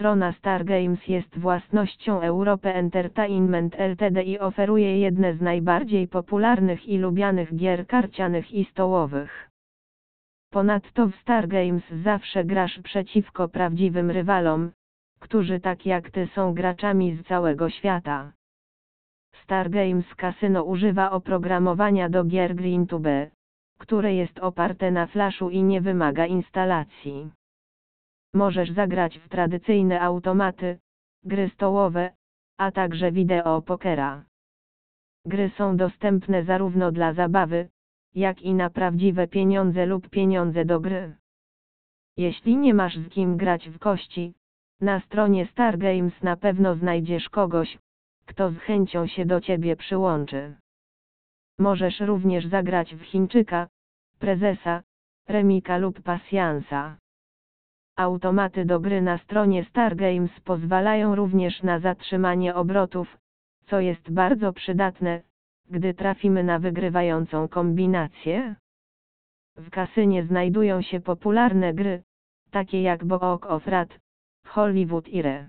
Strona Star Games jest własnością Europe Entertainment Ltd i oferuje jedne z najbardziej popularnych i lubianych gier karcianych i stołowych. Ponadto w Star Games zawsze grasz przeciwko prawdziwym rywalom, którzy tak jak ty są graczami z całego świata. Star Games Casino używa oprogramowania do gier GreenTube, które jest oparte na flashu i nie wymaga instalacji. Możesz zagrać w tradycyjne automaty, gry stołowe, a także wideo pokera. Gry są dostępne zarówno dla zabawy, jak i na prawdziwe pieniądze lub pieniądze do gry. Jeśli nie masz z kim grać w kości, na stronie Star Games na pewno znajdziesz kogoś, kto z chęcią się do ciebie przyłączy. Możesz również zagrać w Chińczyka, prezesa, remika lub pasjansa. Automaty do gry na stronie Star Games pozwalają również na zatrzymanie obrotów, co jest bardzo przydatne, gdy trafimy na wygrywającą kombinację. W kasynie znajdują się popularne gry, takie jak Book of Rat, Hollywood Ire.